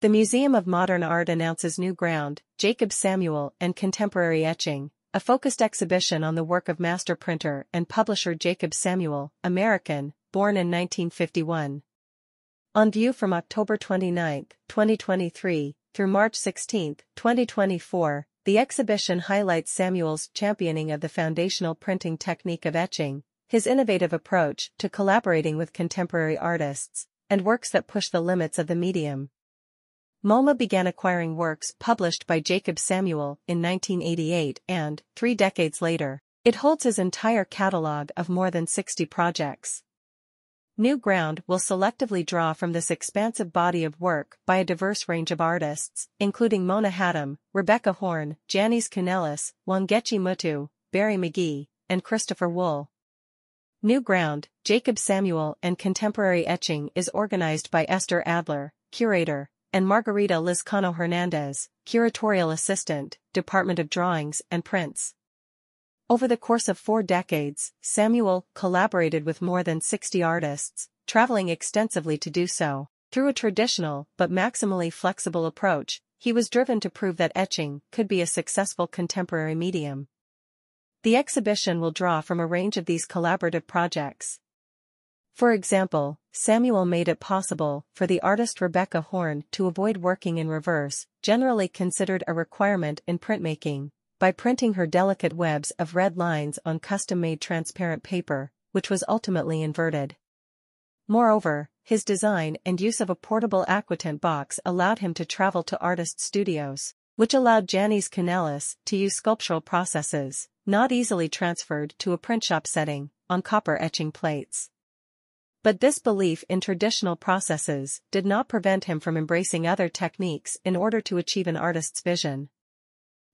The Museum of Modern Art announces new ground, Jacob Samuel and Contemporary Etching, a focused exhibition on the work of master printer and publisher Jacob Samuel, American, born in 1951. On view from October 29, 2023, through March 16, 2024, the exhibition highlights Samuel's championing of the foundational printing technique of etching, his innovative approach to collaborating with contemporary artists, and works that push the limits of the medium. MoMA began acquiring works published by Jacob Samuel in 1988 and, three decades later, it holds his entire catalog of more than 60 projects. New Ground will selectively draw from this expansive body of work by a diverse range of artists, including Mona Hatoum, Rebecca Horn, Jannis Kounellis, Wangechi Mutu, Barry McGee, and Christopher Wool. New Ground, Jacob Samuel and Contemporary Etching is organized by Esther Adler, curator, and Margarita Lizcano Hernandez, curatorial assistant, Department of Drawings and Prints. Over the course of four decades, Samuel collaborated with more than 60 artists, traveling extensively to do so. Through a traditional but maximally flexible approach, he was driven to prove that etching could be a successful contemporary medium. The exhibition will draw from a range of these collaborative projects. For example, Samuel made it possible for the artist Rebecca Horn to avoid working in reverse, generally considered a requirement in printmaking, by printing her delicate webs of red lines on custom-made transparent paper, which was ultimately inverted. Moreover, his design and use of a portable aquatint box allowed him to travel to artist studios, which allowed Jannis Kounellis to use sculptural processes, not easily transferred to a print shop setting, on copper etching plates. But this belief in traditional processes did not prevent him from embracing other techniques in order to achieve an artist's vision.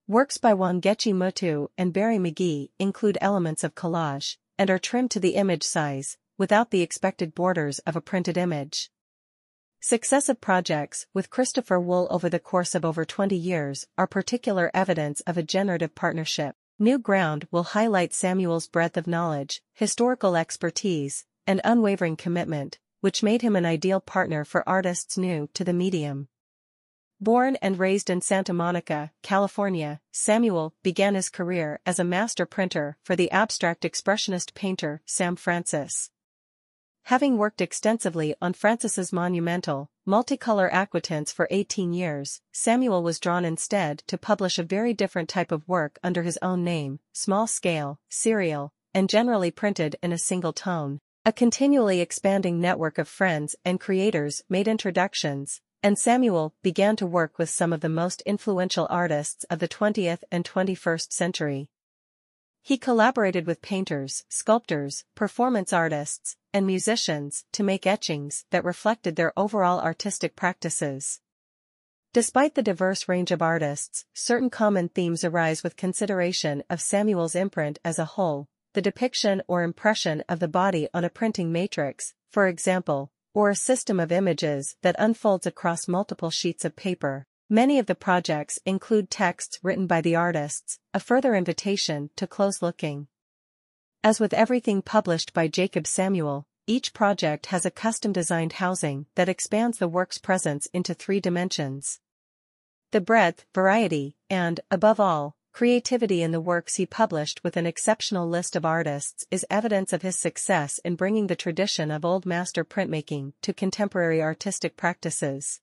Works by Wangechi Mutu and Barry McGee include elements of collage, and are trimmed to the image size, without the expected borders of a printed image. Successive projects with Christopher Wool over the course of over 20 years are particular evidence of a generative partnership. New Ground will highlight Samuel's breadth of knowledge, historical expertise, and unwavering commitment, which made him an ideal partner for artists new to the medium. Born and raised in Santa Monica, California, Samuel began his career as a master printer for the abstract expressionist painter Sam Francis. Having worked extensively on Francis's monumental, multicolor aquatints for 18 years, Samuel was drawn instead to publish a very different type of work under his own name, small-scale, serial, and generally printed in a single tone. A continually expanding network of friends and creators made introductions, and Samuel began to work with some of the most influential artists of the 20th and 21st century. He collaborated with painters, sculptors, performance artists, and musicians to make etchings that reflected their overall artistic practices. Despite the diverse range of artists, certain common themes arise with consideration of Samuel's imprint as a whole, the depiction or impression of the body on a printing matrix, for example, or a system of images that unfolds across multiple sheets of paper. Many of the projects include texts written by the artists, a further invitation to close looking. As with everything published by Jacob Samuel, each project has a custom-designed housing that expands the work's presence into three dimensions. The breadth, variety, and, above all, creativity in the works he published with an exceptional list of artists is evidence of his success in bringing the tradition of old master printmaking to contemporary artistic practices.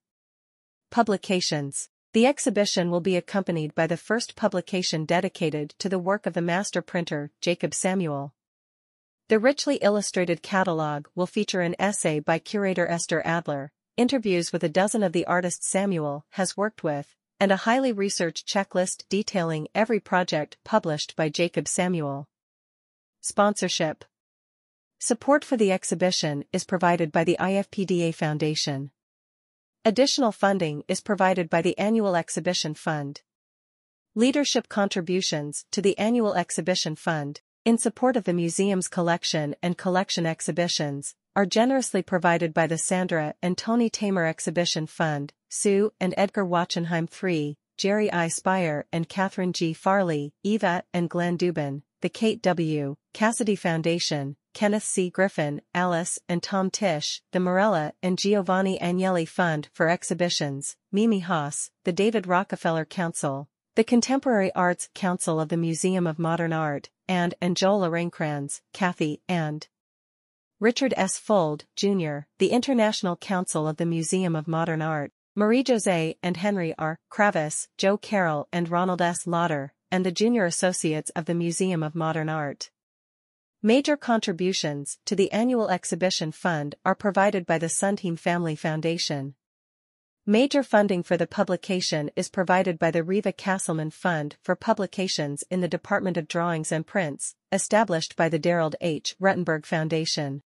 Publications the exhibition will be accompanied by the first publication dedicated to the work of the master printer, Jacob Samuel. The richly illustrated catalog will feature an essay by curator Esther Adler, interviews with a dozen of the artists Samuel has worked with, and a highly researched checklist detailing every project published by Jacob Samuel. Sponsorship Support for the exhibition is provided by the IFPDA Foundation. Additional funding is provided by the Annual Exhibition Fund. Leadership contributions to the Annual Exhibition Fund, in support of the museum's collection and collection exhibitions, are generously provided by the Sandra and Tony Tamer Exhibition Fund, Sue and Edgar Wachenheim III, Jerry I. Speyer and Katherine G. Farley, Eva and Glenn Dubin, the Kate W. Cassidy Foundation, Kenneth C. Griffin, Alice and Tom Tisch, the Marella and Giovanni Agnelli Fund for Exhibitions, Mimi Haas, the David Rockefeller Council, the Contemporary Arts Council of the Museum of Modern Art, and Anjola Rainkranz, Kathy, and Richard S. Fuld, Jr., the International Council of the Museum of Modern Art, Marie-José and Henry R. Kravis, Jo Carole and Ronald S. Lauder, and the Junior Associates of the Museum of Modern Art. Major contributions to the annual exhibition fund are provided by the Sondheim Family Foundation. Major funding for the publication is provided by the Riva Castleman Fund for publications in the Department of Drawings and Prints, established by the Derald H. Ruttenberg Foundation.